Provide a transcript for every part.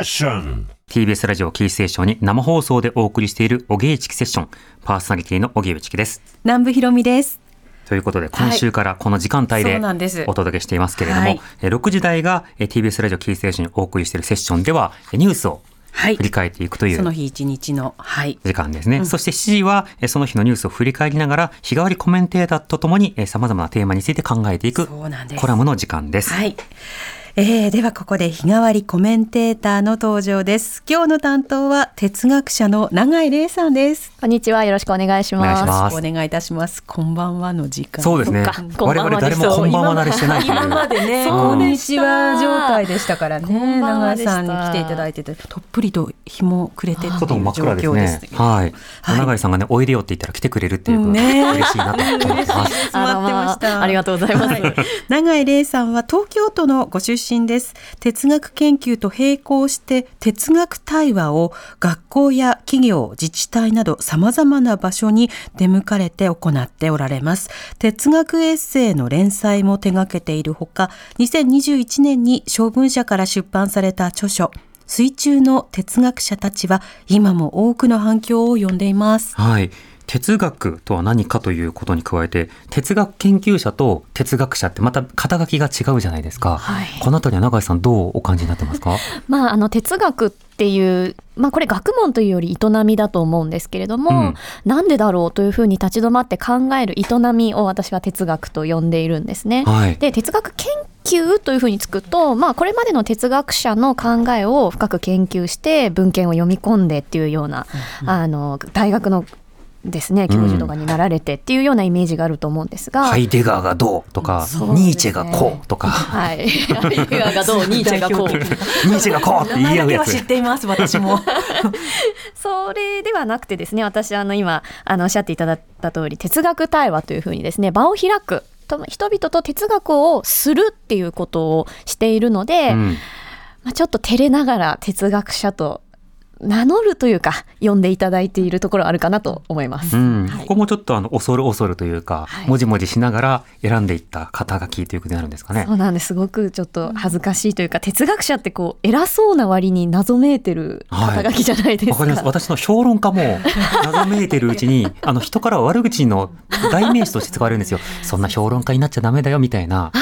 TBS ラジオキーステーションに生放送でお送りしているおげいちきセッション。パーソナリティのおげうちきです。南部ひろみです。ということで今週からこの時間帯そでお届けしていますけれども、はい。えー6時台がえー TBS ラジオキーステーションにお送りしているセッションではえーニュースをはい。振り返っていくというその日一日の、はい。時間ですね、そして7時はえーその日のニュースを振り返りながら日替わりコメンテーターとともにさまざまなテーマについて考えていくコラムの時間です。はい。えー、ではここで日替わりコメンテーターの登場です。今日の担当は哲学者の永井玲さんです。こんにちは。よろしくお願いします。お願いしますお願いいたします。こんばんはの時間。そうですね我々誰もこんばんは慣れしてない。今までね、そうこんにちは状態でしたからね。永井さんに来ていただいてて、とっぷりと日も暮れてっていう外も真っ状暗です況ですね。はい。はい永井さんがね、おいでよって言ったら来てくれるっていうことで、ね嬉しいなと思ってます。待ってました。ありがとうございます。永井玲さんは東京都のご出身です。哲学研究と並行して哲学対話を学校や企業自治体など様々な場所に出向かれて行っておられます。哲学エッセイの連載も手掛けているほか2021年に小文社から出版された著書水中の哲学者たちは今も多くの反響を呼んでいます。はい。哲学とは何かということに加えて、哲学研究者と哲学者ってまた肩書きが違うじゃないですか。はいこのあたりは永井さんどうお感じになってますか？まあ、あの哲学っていう、まあ、これ学問というより営みだと思うんですけれども、うんなんでだろうというふうに立ち止まって考える営みを私は哲学と呼んでいるんですね。はい。で哲学研究というふうにつくと、まあ、これまでの哲学者の考えを深く研究して文献を読み込んでっていうような、あの大学のですね教授とかになられてっていうようなイメージがあると思うんですが、ハイデガーがどうとか、ね。ニーチェがこうとか、はい、ハイデガーがどう ニーチェがこう。ニーチェがこうって言い合うやつ。ています私も。それではなくてですね私あの今あのおっしゃっていただいた通り哲学対話というふうにですね場を開くと人々と哲学をするっていうことをしているので、うん。まあ、ちょっと照れながら哲学者と名乗るというか呼んでいただいているところあるかなと思います。うん、はいここもちょっとあの恐る恐るというか、はいもじもじしながら選んでいった肩書きということになるんですかねそ。うなんですすごくちょっと恥ずかしいというか、哲学者ってこう偉そうな割に謎めいてる肩書きじゃないですか。わかります。私の評論家も 謎めいてるうちに、あの人からは悪口の代名詞として使われるんですよ。そんな評論家になっちゃダメだよみたいな。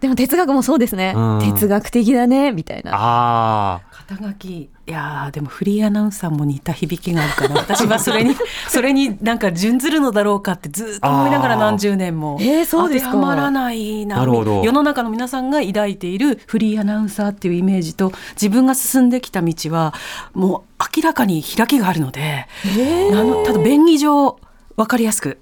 でも哲学もそうですね、うん。哲学的だねみたいな。あ肩書き。いやーでもフリーアナウンサーも似た響きがあるから 私はそれにそれになんか準ずるのだろうかってずっと思いながら何十年も。えーそうですか。当てはまらないな。なるほど。世の中の皆さんが抱いているフリーアナウンサーっていうイメージと自分が進んできた道はもう明らかに開きがあるので、あのただ便宜上分かりやすく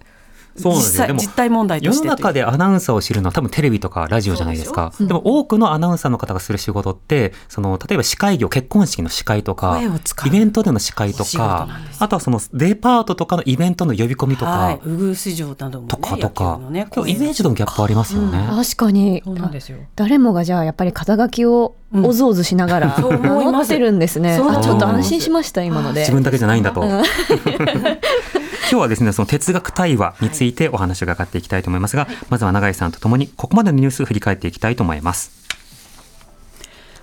そうなんですよ。でも実際実態問題あ。世のとして。中でアナウンサーを知るのは多分テレビとかラジオじゃないですか。でも多くのアナウンサーの方がする仕事って、その例えば司会業、結婚式の司会とか声を使、う。イベントでの司会とかあとはそのデパートとかのイベントの呼び込みとかはい、、ウグース城などもねとかとか。ね、イメージとのギャップありますよね。確かに。そうなんですよ。誰もがじゃあやっぱり肩書きをおずおずしながら思ってるんですね。ちょっと安心しました今ので。自。分だけじゃないんだと。今日はですね、その哲学対話についてお話を伺っていきたいと思いますが、まずは永井さんとともにここまでのニュースを振り返っていきたいと思います。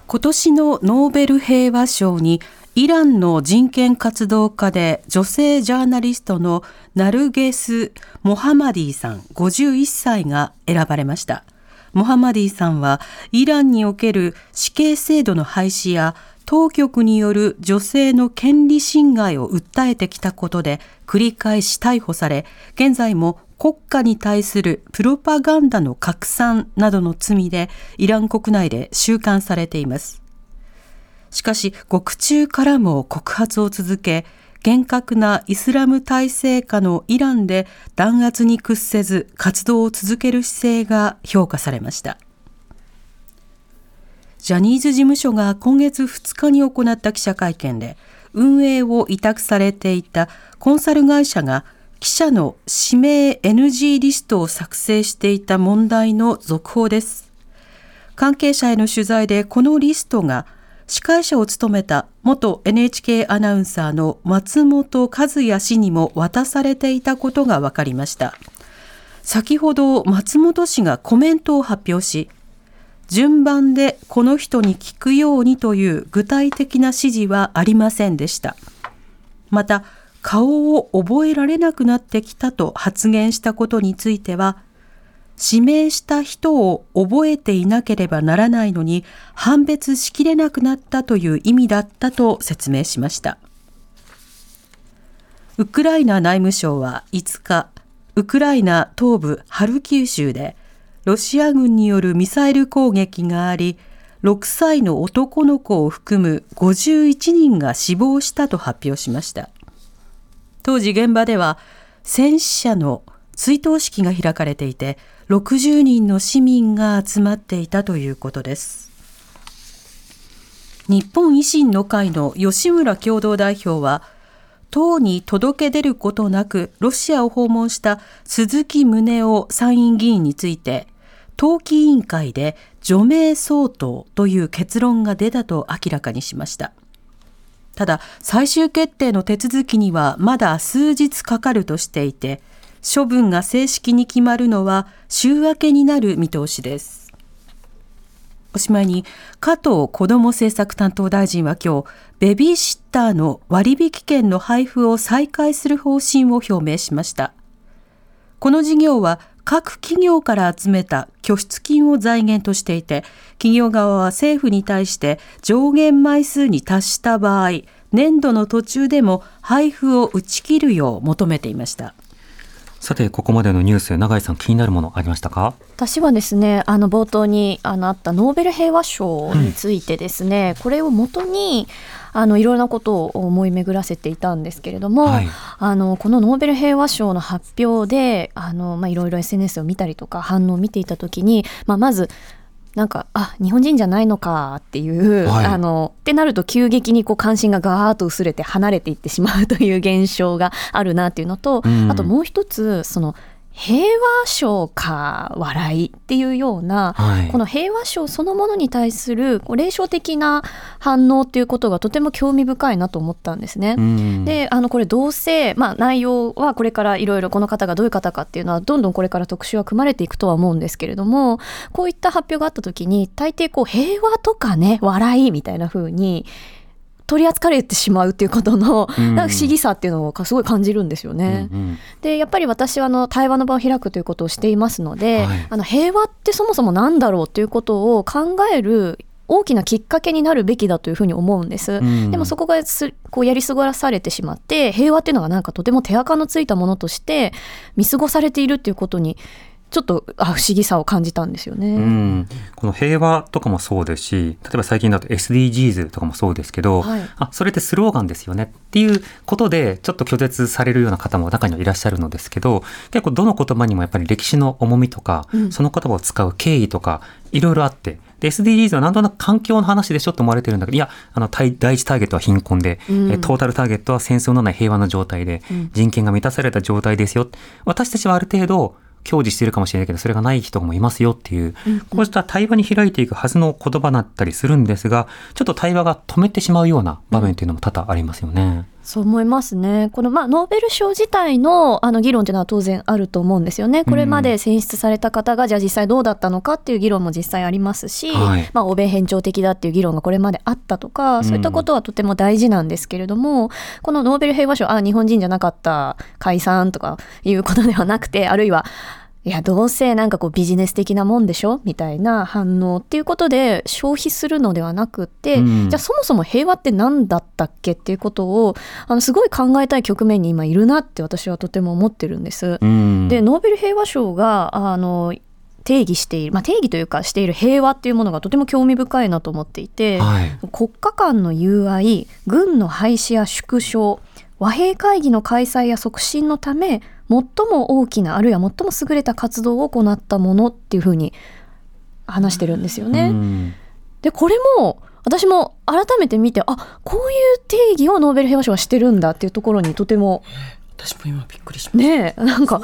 今年のノーベル平和賞にイランの人権活動家で女性ジャーナリストのナルゲス・モハマディさん51歳が選ばれました。モハマディさんはイランにおける死刑制度の廃止や当局による女性の権利侵害を訴えてきたことで繰り返し逮捕され、現在も国家に対するプロパガンダの拡散などの罪でイラン国内で収監されています。しかし、獄中からも告発を続け、厳格なイスラム体制下のイランで弾圧に屈せず活動を続ける姿勢が評価されました。ジャニーズ事務所が今月2日に行った記者会見で、運営を委託されていたコンサル会社が記者の指名 NG リストを作成していた問題の続報です。関係者への取材でこのリストが司会者を務めた元 NHK アナウンサーの松本和也氏にも渡されていたことが分かりました。先ほど松本氏がコメントを発表し、順番でこの人に聞くようにという具体的な指示はありませんでした。また、顔を覚えられなくなってきたと発言したことについては、指名した人を覚えていなければならないのに判別しきれなくなったという意味だったと説明しました。ウクライナ内務省は5日、ウクライナ東部ハルキウ州でロシア軍によるミサイル攻撃があり、6歳の男の子を含む51人が死亡したと発表しました。当時現場では戦死者の追悼式が開かれていて、60人の市民が集まっていたということです。日本維新の会の吉村共同代表は、党に届け出ることなくロシアを訪問した鈴木宗男参院議員について、党紀委員会で除名相当という結論が出たと明らかにしました。ただ、最終決定の手続きにはまだ数日かかるとしていて、処分が正式に決まるのは週明けになる見通しです。おしまいに、加藤子ども政策担当大臣は今日、ベビーシッターの割引券の配布を再開する方針を表明しました。この事業は各企業から集めた拠出金を財源としていて、企業側は政府に対して上限枚数に達した場合、年度の途中でも配布を打ち切るよう求めていました。さて、ここまでのニュース、永井さん気になるものありましたか？私はですねあの冒頭にあのあったノーベル平和賞についてですね、これをもとにあのいろいろなことを思い巡らせていたんですけれども、はい。あのこのノーベル平和賞の発表であの、まあ、いろいろ SNS を見たりとか反応を見ていた時に、まあ、まずなんかあ日本人じゃないのかっていう、はい。あのってなると急激にこう関心がガーッと薄れて離れていってしまうという現象があるなっていうのと、うん。あともう一つその平和賞か笑いっていうような、はいこの平和賞そのものに対するこう霊障的な反応っていうことがとても興味深いなと思ったんですね。うんであのこれどうせ、まあ、内容はこれからいろいろこの方がどういう方かっていうのはどんどんこれから特集は組まれていくとは思うんですけれどもこういった発表があった時に大抵こう平和とかね笑いみたいな風に取り扱われてしまうっていうことのうんなんか不思議さっていうのをすごい感じるんですよね。うんうんでやっぱり私はあの対話の場を開くということをしていますので、はいあの平和ってそもそも何だろうということを考える大きなきっかけになるべきだというふうに思うんです。うんでもそこがすこうやり過ごされてしまって平和っていうのがなんかとても手垢のついたものとして見過ごされているっていうことにちょっとあ不思議さを感じたんですよね。うん、この平和とかもそうですし例えば最近だと SDGs とかもそうですけど、はい。あそれってスローガンですよね。っていうことでちょっと拒絶されるような方も中にはいらっしゃるのですけど結構どの言葉にもやっぱり歴史の重みとか、うん。その言葉を使う経緯とかいろいろあって。で SDGs はなんとなく環境の話でしょと思われてるんだけどいやあの第第一ターゲットは貧困で、うん。えトータルターゲットは戦争のない平和な状態で、うん。人権が満たされた状態ですよ。私たちはある程度享受しているかもしれないけどそれがない人もいますよっていう、こうした対話に開いていくはずの言葉だったりするんですがちょっと対話が止めてしまうような場面というのも多々ありますよね。そう思いますね。このまあノーベル賞自体のあの議論というのは当然あると思うんですよね。これまで選出された方がじゃあ実際どうだったのかっていう議論も実際ありますし、はいまあ欧米偏重的だっていう議論がこれまであったとか、そういったことはとても大事なんですけれども、このノーベル平和賞あ日本人じゃなかった解散とかいうことではなくて、あるいはいやどうせなんかこうビジネス的なもんでしょみたいな反応っていうことで消費するのではなくって、うん。じゃあそもそも平和って何だったっけっていうことをあのすごい考えたい局面に今いるなって私はとても思ってるんです。うん。でノーベル平和賞があの定義している、まあ、定義というかしている平和っていうものがとても興味深いなと思っていて、はい。国家間の友愛軍の廃止や縮小和平会議の開催や促進のため最も大きなあるいは最も優れた活動を行ったものっていうふうに話してるんですよね。うんでこれも私も改めて見てあこういう定義をノーベル平和賞はしてるんだっていうところにとても私も今びっくりしました。ねえなんか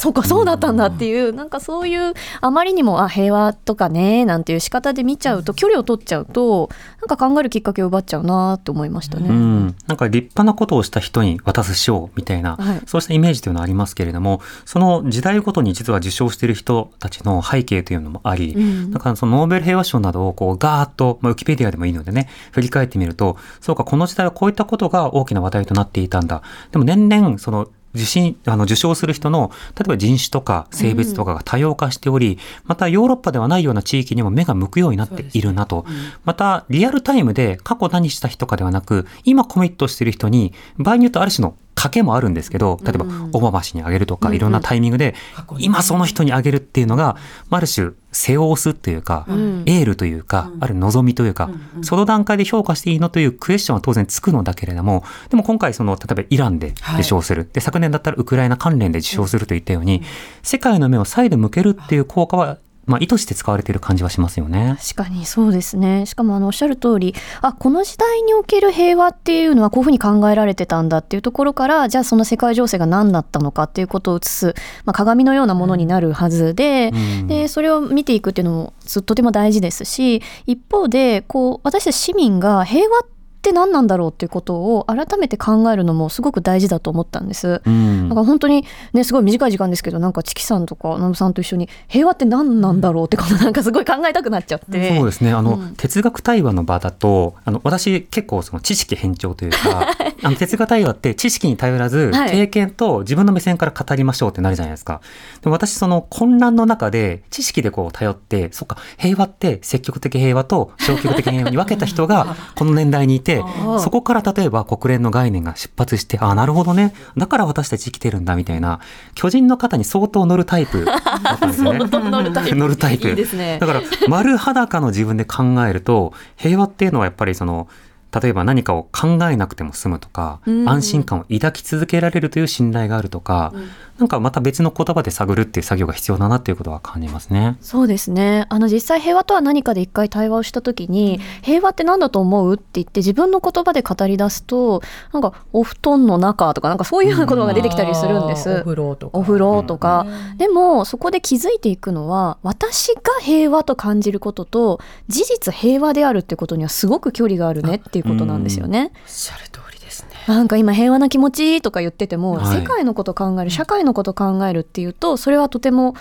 そうかそうだったんだっていうなんかそういうあまりにもあ平和とかねなんていう仕方で見ちゃうと距離を取っちゃうとなんか考えるきっかけを奪っちゃうなって思いましたね。うん、なんか立派なことをした人に渡す賞みたいな、はい。そうしたイメージというのはありますけれどもその時代ごとに実は受賞している人たちの背景というのもあり、うん。だからそのノーベル平和賞などをこうガーッと、まあ、ウィキペディアでもいいのでね振り返ってみるとそうかこの時代はこういったことが大きな話題となっていたんだ。でも年々その受信あの受賞する人の例えば人種とか性別とかが多様化しており、またヨーロッパではないような地域にも目が向くようになっているなと、またリアルタイムで過去何した人かではなく今コミットしている人に場合によってある種の賭けもあるんですけど例えばオバマ氏にあげるとかいろんなタイミングで今その人にあげるっていうのがまあある種背を押すというか、ん。エールというか、ある望みというか、その段階で評価していいのというクエスチョンは当然つくのだけれどもでも今回その例えばイランで受賞する、で昨年だったらウクライナ関連で受賞するといったように、世界の目を再度向けるっていう効果は、まあ、意図して使われている感じはしますよね。確かにそうですねしかもあのおっしゃる通りあこの時代における平和っていうのはこういうふうに考えられてたんだっていうところからじゃあその世界情勢が何だったのかっていうことを映す、まあ、鏡のようなものになるはずで,、うんでそれを見ていくっていうのもずとても大事ですし一方でこう私たち市民が平和って何なんだろうっていうことを改めて考えるのもすごく大事だと思ったんです。うん。だから本当にねすごい短い時間ですけどなんかチキさんとかノブさんと一緒に平和って何なんだろうってことなんかすごい考えたくなっちゃって。そうですね。あの、うん。哲学対話の場だとあの私結構その知識偏重というか あの哲学対話って知識に頼らず、はい。経験と自分の目線から語りましょうってなるじゃないですか。でも私その混乱の中で知識でこう頼ってそっか平和って積極的平和と消極的平和に分けた人が この年代にいてー。そこから例えば国連の概念が出発してああなるほどね。だから私たち生きてるんだみたいな巨人の肩に相当乗るタイプだったんですよね。乗るタイプ。乗るタイプ。いいですね。だから丸裸の自分で考えると平和っていうのはやっぱりその例えば何かを考えなくても済むとか、うん。安心感を抱き続けられるという信頼があるとか、なんかまた別の言葉で探るっていう作業が必要だなっていうことは感じますね。そうですね。あの実際平和とは何かで一回対話をした時に、平和って何だと思うって言って自分の言葉で語り出すとなんかお布団の中とかなんかそういう言葉が出てきたりするんです。あーお風呂とか。お風呂とか、でもそこで気づいていくのは私が平和と感じることと事実平和であるってことにはすごく距離があるねっていうことなんですよね。おっしゃる通りですね。なんか今平和な気持ちとか言ってても、はい世界のこと考える社会のこと考えるっていうとそれはとても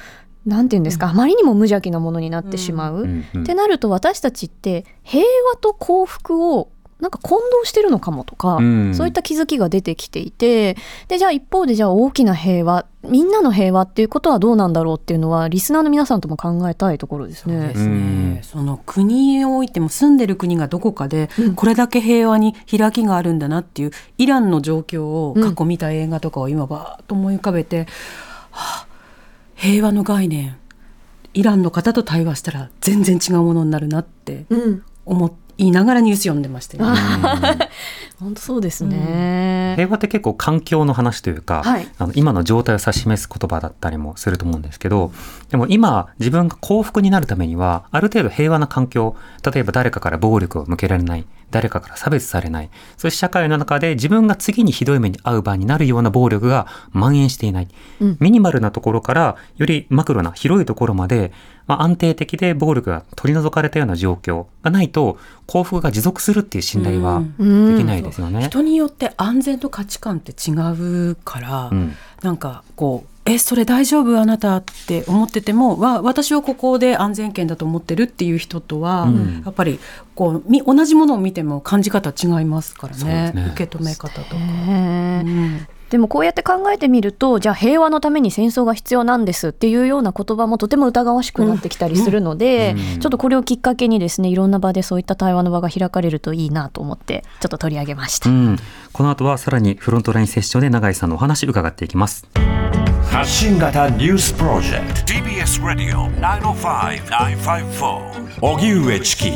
なんて言うんですか、あまりにも無邪気なものになってしまう。うんうんってなると私たちって平和と幸福をなんか混同してるのかもとか、うんそういった気づきが出てきていてでじゃあ一方でじゃあ大きな平和みんなの平和っていうことはどうなんだろうっていうのはリスナーの皆さんとも考えたいところですね。ですうんね。その国においても住んでる国がどこかでうんこれだけ平和に開きがあるんだなっていうイランの状況を過去見た映画とかを今バーッと思い浮かべて、はあ平和の概念イランの方と対話したら全然違うものになるなってうん、思いながらニュース読んでましたよ、ね。本当そうですね。平和って結構環境の話というか、はい。あの今の状態を指し示す言葉だったりもすると思うんですけどでも今自分が幸福になるためにはある程度平和な環境例えば誰かから暴力を向けられない誰かから差別されないそういう社会の中で自分が次にひどい目に遭う場になるような暴力が蔓延していない、うん。ミニマルなところからよりマクロな広いところまで、まあ、安定的で暴力が取り除かれたような状況がないと幸福が持続するっていう信頼はうん。できないですよね。人によって安全と価値観って違うから、うん。なんかこう「えそれ大丈夫あなた」って思っててもわ私はここで安全圏だと思ってるっていう人とは、うん。やっぱりこうみ同じものを見ても感じ方違いますからね。すね。受け止め方とか。ねうんでもこうやって考えてみるとじゃあ平和のために戦争が必要なんですっていうような言葉もとても疑わしくなってきたりするので、うん。うんちょっとこれをきっかけにですねいろんな場でそういった対話の場が開かれるといいなと思ってちょっと取り上げました。うん、この後はさらにフロントラインセッションで永井さんのお話伺っていきます。発信型ニュースプロジェクト。TBS ラディオ905-954おぎゅうえちき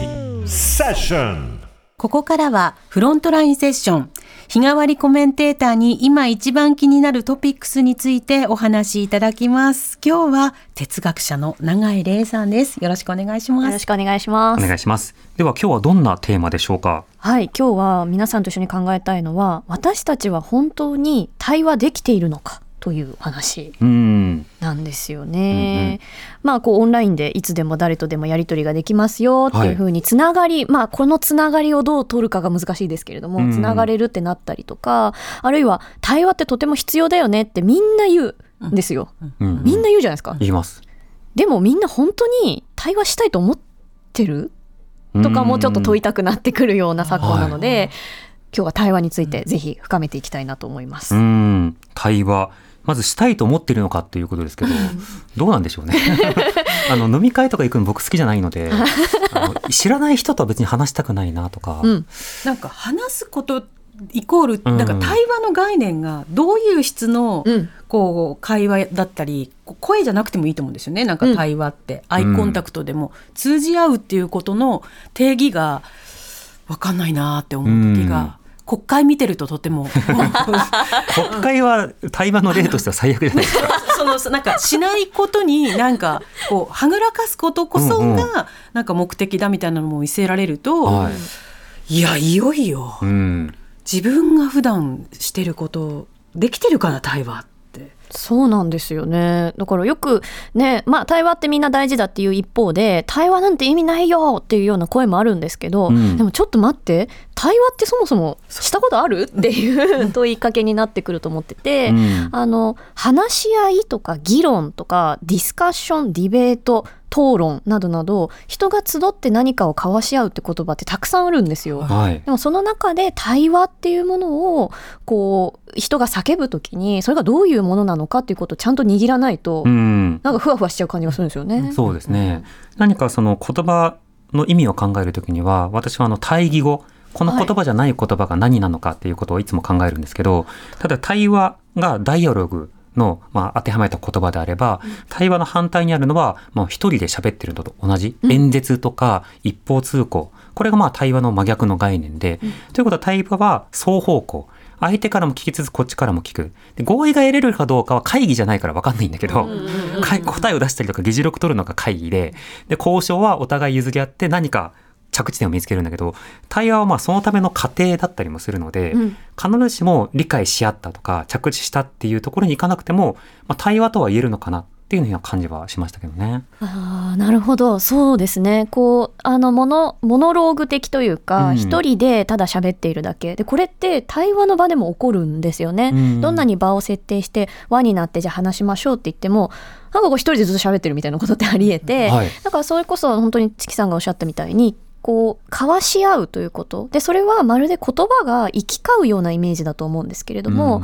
セッション。ここからはフロントラインセッション日替わりコメンテーターに今一番気になるトピックスについてお話しいただきます。今日は哲学者の永井玲さんです。よろしくお願いします。よろしくお願いします。お願いします。では今日はどんなテーマでしょうか？はい、今日は皆さんと一緒に考えたいのは、私たちは本当に対話できているのかという話うん。なんですよね。まあこうオンラインでいつでも誰とでもやり取りができますよっていうふうにつながり、まあこのつながりをどう取るかが難しいですけれども、うんつながれるってなったりとか、あるいは対話ってとても必要だよねってみんな言うんですよ。うん。みんな言うじゃないですか。言います。でもみんな本当に対話したいと思ってる？とかもちょっと問いたくなってくるような昨今なので、今日は対話についてぜひ深めていきたいなと思います。うん。対話。まずしたいと思ってるのかっていうことですけど、どうなんでしょうね。あの飲み会とか行くの僕好きじゃないので、あの知らない人とは別に話したくないなとか。うん、なんか話すことイコール、うん。なんか対話の概念がどういう質のうん。こう会話だったり声じゃなくてもいいと思うんですよね。なんか対話って、アイコンタクトでも。通じ合うっていうことの定義が分かんないなって思う時が、国会見てるととても 国会は対話の例としては最悪じゃないですか。そのなんかしないことになんかこうはぐらかすことこそがなんか目的だみたいなのも見せられると、はい。いやいよいようん。自分が普段してることできてるかな対話って。そうなんですよね。だからよくね、まあ対話ってみんな大事だっていう一方で、対話なんて意味ないよっていうような声もあるんですけど、うんでもちょっと待って、対話ってそもそもしたことある？っていう問いかけになってくると思ってて、うんあの、話し合いとか議論とかディスカッション、ディベート、討論などなど、人が集って何かを交わし合うって言葉ってたくさんあるんですよ。はい。でもその中で対話っていうものをこう人が叫ぶときにそれがどういうものなのかっていうことをちゃんと握らないと、うん。なんかふわふわしちゃう感じがするんですよね。そうですね。何かその言葉の意味を考えるときには、私はあの対義語、この言葉じゃない言葉が何なのかっていうことをいつも考えるんですけど、ただ対話がダイアログの、まあ、当てはめた言葉であれば、対話の反対にあるのは、まあ、一人で喋ってるのと同じ、演説とか一方通行、これがまあ対話の真逆の概念で、ということは対話は双方向。相手からも聞きつつこっちからも聞く。で合意が得れるかどうかは会議じゃないから分かんないんだけど、答えを出したりとか議事録取るのが会議で、で、交渉はお互い譲り合って何か着地点を見つけるんだけど、対話はまあそのための過程だったりもするので、うん。必ずしも理解し合ったとか着地したっていうところに行かなくても、まあ、対話とは言えるのかなっていうような感じはしましたけどね。ああなるほど。そうですね。こうあのモノモノローグ的というかうん。一、人でただ喋っているだけ。でこれって対話の場でも起こるんですよね、うん。どんなに場を設定して輪になってじゃあ話しましょうって言ってもなんかこう一人でずっと喋ってるみたいなことってありえて、はい。だからそれこそ本当にチキさんがおっしゃったみたいにこう交わし合うということ。でそれはまるで言葉が行き交うようなイメージだと思うんですけれども、うん。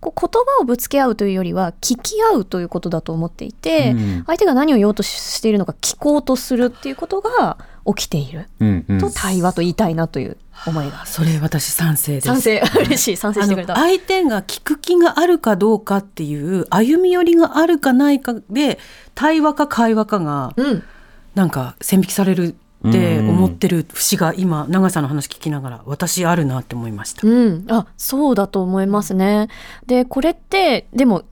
こう言葉をぶつけ合うというよりは聞き合うということだと思っていて、うん。相手が何を言おうとしているのか聞こうとするっていうことが起きている。うんうん。と対話と言いたいなという思いが。それ私賛成です。賛成。嬉しい。賛成してくれた。相手が聞く気があるかどうかっていう歩み寄りがあるかないかで対話か会話かがうん。なんか線引きされるって思ってる節が今長さの話聞きながら私あるなって思いました。うん、あそうだと思いますね。でこれってでも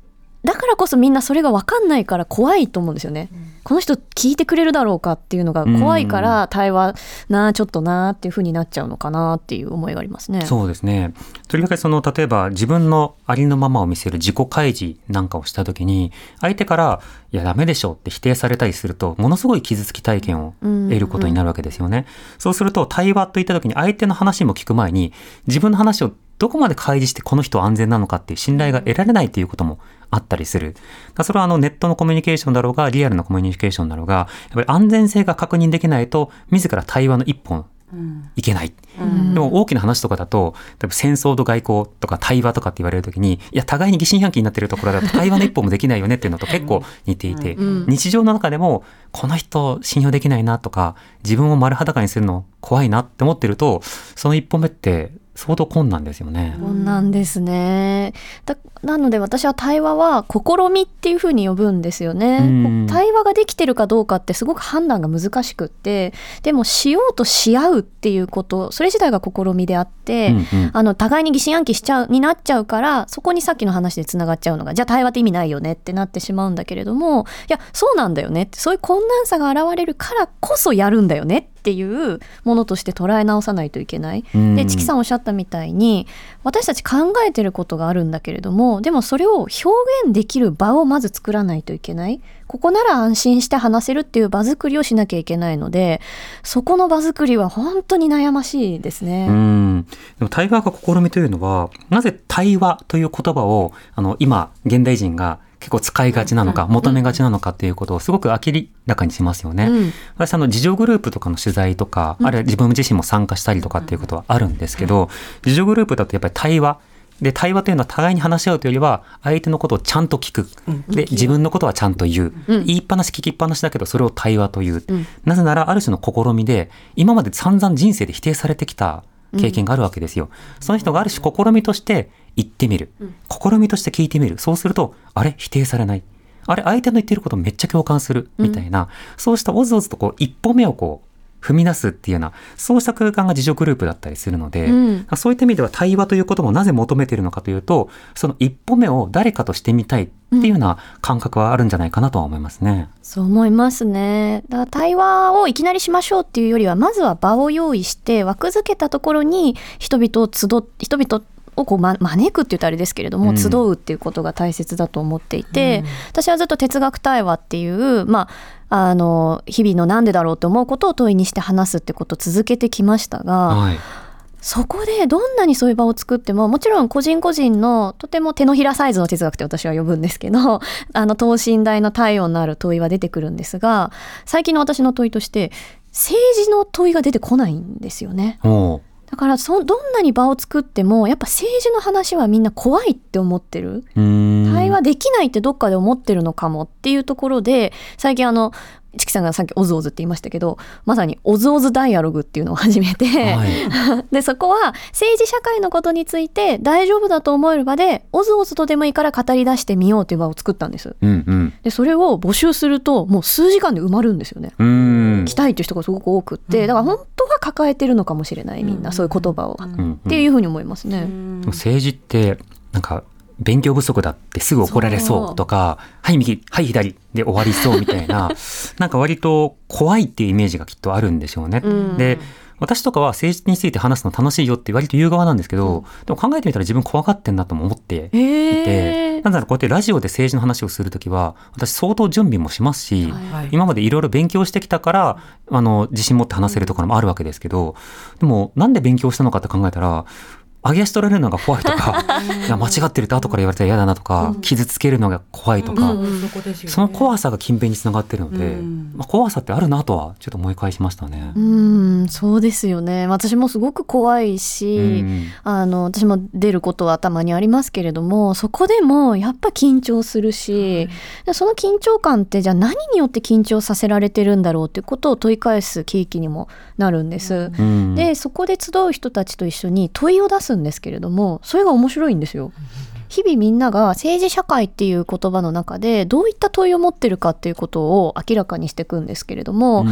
だからこそみんなそれが分かんないから怖いと思うんですよね。この人聞いてくれるだろうかっていうのが怖いから対話なあちょっとなあっていう風になっちゃうのかなっていう思いがありますね。そうですね。とりわけその例えば自分のありのままを見せる自己開示なんかをした時に相手からいやダメでしょって否定されたりするとものすごい傷つき体験を得ることになるわけですよね。そうすると対話といった時に相手の話も聞く前に自分の話をどこまで開示してこの人は安全なのかっていう信頼が得られないっていうこともあったりする。それはあのネットのコミュニケーションだろうがリアルなコミュニケーションだろうがやっぱり安全性が確認できないと自ら対話の一本いけない。でも大きな話とかだと、例えば戦争と外交とか対話とかって言われるときに、いや、互いに疑心暗鬼になってるところだと対話の一歩もできないよねっていうのと結構似ていて、うん日常の中でも、この人信用できないなとか、自分を丸裸にするの怖いなって思ってると、その一歩目って相当困難ですよね。そうなんですね。だなので私は対話は試みっていうふうに呼ぶんですよね。うん対話ができてるかどうかってすごく判断が難しくって、でもしようとし合うっていうこと、それ自体が試みであって、うんうんあの互いに疑心暗鬼しちゃうになっちゃうからそこにさっきの話でつながっちゃうのがじゃあ対話って意味ないよねってなってしまうんだけれどもいやそうなんだよねってそういう困難さが現れるからこそやるんだよねっていうものとして捉え直さないといけない。うんでチキさんおっしゃったみたいに私たち考えてることがあるんだけれどもでもそれを表現できる場をまず作らないといけないここなら安心して話せるっていう場作りをしなきゃいけないのでそこの場作りは本当に悩ましいですね。うんでも対話が試みというのはなぜ対話という言葉をあの今現代人が結構使いがちなのか求めがちなのかっていうことをすごく明らかにしますよね。うん。私あの自助グループとかの取材とか、あるいは自分自身も参加したりとかっていうことはあるんですけど、自助グループだとやっぱり対話で対話というのは互いに話し合うというよりは相手のことをちゃんと聞く、で自分のことはちゃんと言う、うん。言いっぱなし聞きっぱなしだけどそれを対話という、うん。なぜならある種の試みで今まで散々人生で否定されてきた経験があるわけですよ。その人がある種試みとして言ってみる、試みとして聞いてみる。そうするとあれ？否定されない。あれ？相手の言ってることめっちゃ共感する。みたいな、そうしたおずおずとこう一歩目をこう踏み出すっていうようなそうした空間が自助グループだったりするので、うん。そういった意味では対話ということもなぜ求めているのかというとその一歩目を誰かとしてみたいっていうような感覚はあるんじゃないかなとは思いますね。そう思いますね。だから対話をいきなりしましょうっていうよりは、まずは場を用意して、枠付けたところに人々を集っ、人々をこう、ま、招くって言ったらあれですけれども、うん。集うっていうことが大切だと思っていて、私はずっと哲学対話っていう、まあ、あの、日々のなんでだろうと思うことを問いにして話すってことを続けてきましたが、はい。そこでどんなにそういう場を作ってももちろん個人個人のとても手のひらサイズの哲学って私は呼ぶんですけど あの等身大の体温のある問いは出てくるんですが最近の私の問いとして政治の問いが出てこないんですよね。だからそどんなに場を作ってもやっぱ政治の話はみんな怖いって思ってる。対話できないってどっかで思ってるのかもっていうところで最近あのチキさんがさっきオズオズって言いましたけどまさにオズオズダイアログっていうのを始めて、はい。でそこは政治社会のことについて大丈夫だと思える場でオズオズとでもいいから語り出してみようという場を作ったんです。うんうん。でそれを募集するともう数時間で埋まるんですよね。来たいっていう人がすごく多くってだから本当は抱えてるのかもしれないみんなそういう言葉を、うん。うん。っていうふうに思いますね、政治ってなんか勉強不足だってすぐ怒られそうとかはい右はい左で終わりそうみたいな なんか割と怖いっていうイメージがきっとあるんでしょうね。うん。で私とかは政治について話すの楽しいよって割と言う側なんですけど、でも考えてみたら自分怖がってんなとも思っていて、へなんだろうこうやってラジオで政治の話をするときは私相当準備もしますし、はい今までいろいろ勉強してきたからあの自信持って話せるところもあるわけですけどでもなんで勉強したのかって考えたら上げ足取られるのが怖いとか いや間違ってるって後から言われたら嫌だなとか、傷つけるのが怖いとか、うんそこですよね。その怖さが勤勉につながってるので、うん。まあ、怖さってあるなとはちょっと思い返しましたね。うんそうですよね。私もすごく怖いし、うん。あの私も出ることはたまにありますけれどもそこでもやっぱ緊張するし、でその緊張感ってじゃあ何によって緊張させられてるんだろうっていうことを問い返す契機にもなるんです。うん。でそこで集う人たちと一緒に問いを出すんですけれどもそれが面白いんですよ。日々みんなが政治社会っていう言葉の中でどういった問いを持ってるかっていうことを明らかにしていくんですけれども、うん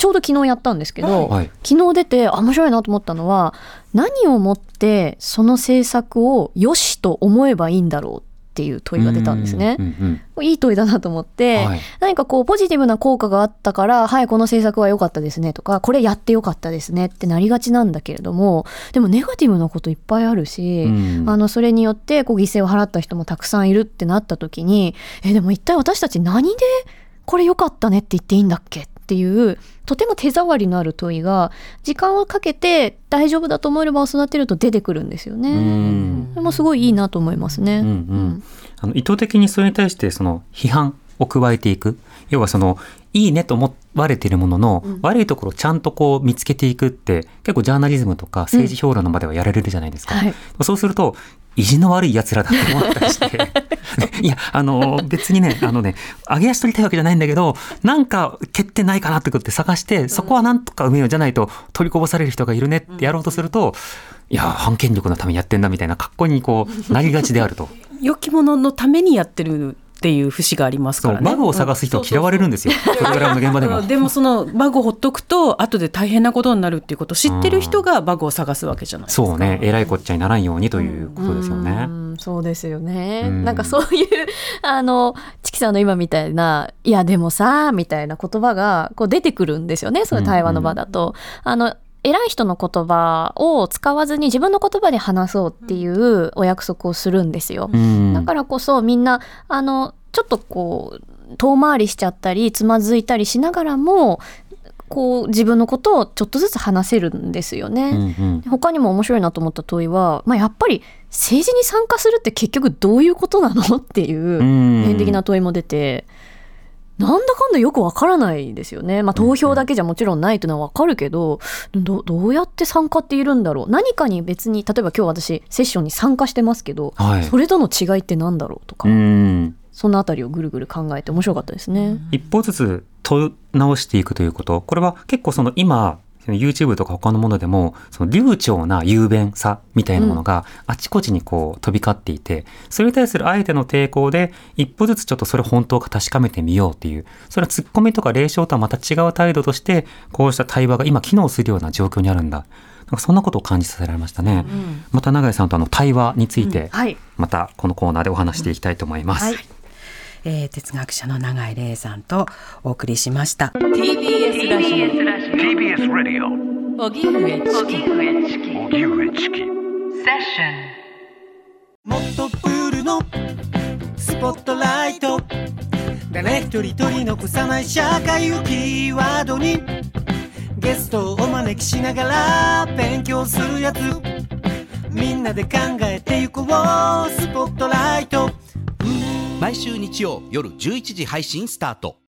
ちょうど昨日やったんですけど、はい昨日出てあ面白いなと思ったのは何をもってその政策を良しと思えばいいんだろうっていう問いが出たんですね。う。んうんいい問いだなと思って、はい。何かこうポジティブな効果があったからはいこの政策は良かったですねとかこれやって良かったですねってなりがちなんだけれどもでもネガティブなこといっぱいあるし、うん。あのそれによってこう犠牲を払った人もたくさんいるってなった時にえでも一体私たち何でこれ良かったねって言っていいんだっけっていうとても手触りのある問いが時間をかけて大丈夫だと思える場を育てると出てくるんですよね。うん。それもすごいいいなと思いますね。うんうん。あの意図的にそれに対してその批判を加えていく。要はそのいいねと思われているものの、悪いところをちゃんとこう見つけていくって結構ジャーナリズムとか政治評論の場ではやられるじゃないですか。はい。そうすると意地の悪い奴らだと思ったりして。いやあの別にねあのね上げ足取りたいわけじゃないんだけどなんか欠点ないかなってことって探してそこはなんとか埋めようじゃないと取りこぼされる人がいるねってやろうとするといや反権力のためにやってんだみたいな格好にこうなりがちであると。良きもののためにやってるっていう節がありますからね。バグを探す人は嫌われるんですよ、プログラムの現場でも。でもそのバグをほっとくと後で大変なことになるっていうことを知ってる人がバグを探すわけじゃないですか。そうね、えらいこっちゃにならんようにということですよね。うんそうですよね。うんなんかそういう、あの、チキさんの今みたいな、いやでもさ、みたいな言葉がこう出てくるんですよね。そういう対話の場だと。あの、偉い人の言葉を使わずに自分の言葉で話そうっていうお約束をするんですよ。うんだからこそみんなあのちょっとこう遠回りしちゃったりつまずいたりしながらもこう自分のことをちょっとずつ話せるんですようね。んうん他にも面白いなと思った問いは、まあ、やっぱり政治に参加するって結局どういうことなの？っていううん普遍的な問いも出て。なんだかんだよくわからないですよね。まあ、投票だけじゃもちろんないというのはわかるけど、どどうやって参加っているんだろう。何かに別に、例えば今日私セッションに参加してますけど、はいそれとの違いってなんだろうとか、うんそのあたりをぐるぐる考えて面白かったですね。一歩ずつ問い直していくということこれは結構その今 YouTube とか他のものでもその流暢な雄弁さみたいなものがあちこちにこう飛び交っていて、それに対するあえての抵抗で一歩ずつちょっとそれ本当か確かめてみようっていうそれはツッコミとか霊障とはまた違う態度としてこうした対話が今機能するような状況にあるんだ。なんかそんなことを感じさせられましたね、また永井さんとあの対話についてはい。またこのコーナーでお話していきたいと思います、はい。えー哲学者の永井玲さんとお送りしました。TBS ラジ TBS Radio オ荻上チキ荻上チキもっとプールのスポットライト。誰一人取り残さない社会をキーワードに。ゲストをお招きしながら勉強するやつ。みんなで考えてゆこう。スポットライト。毎週日曜夜11時配信スタート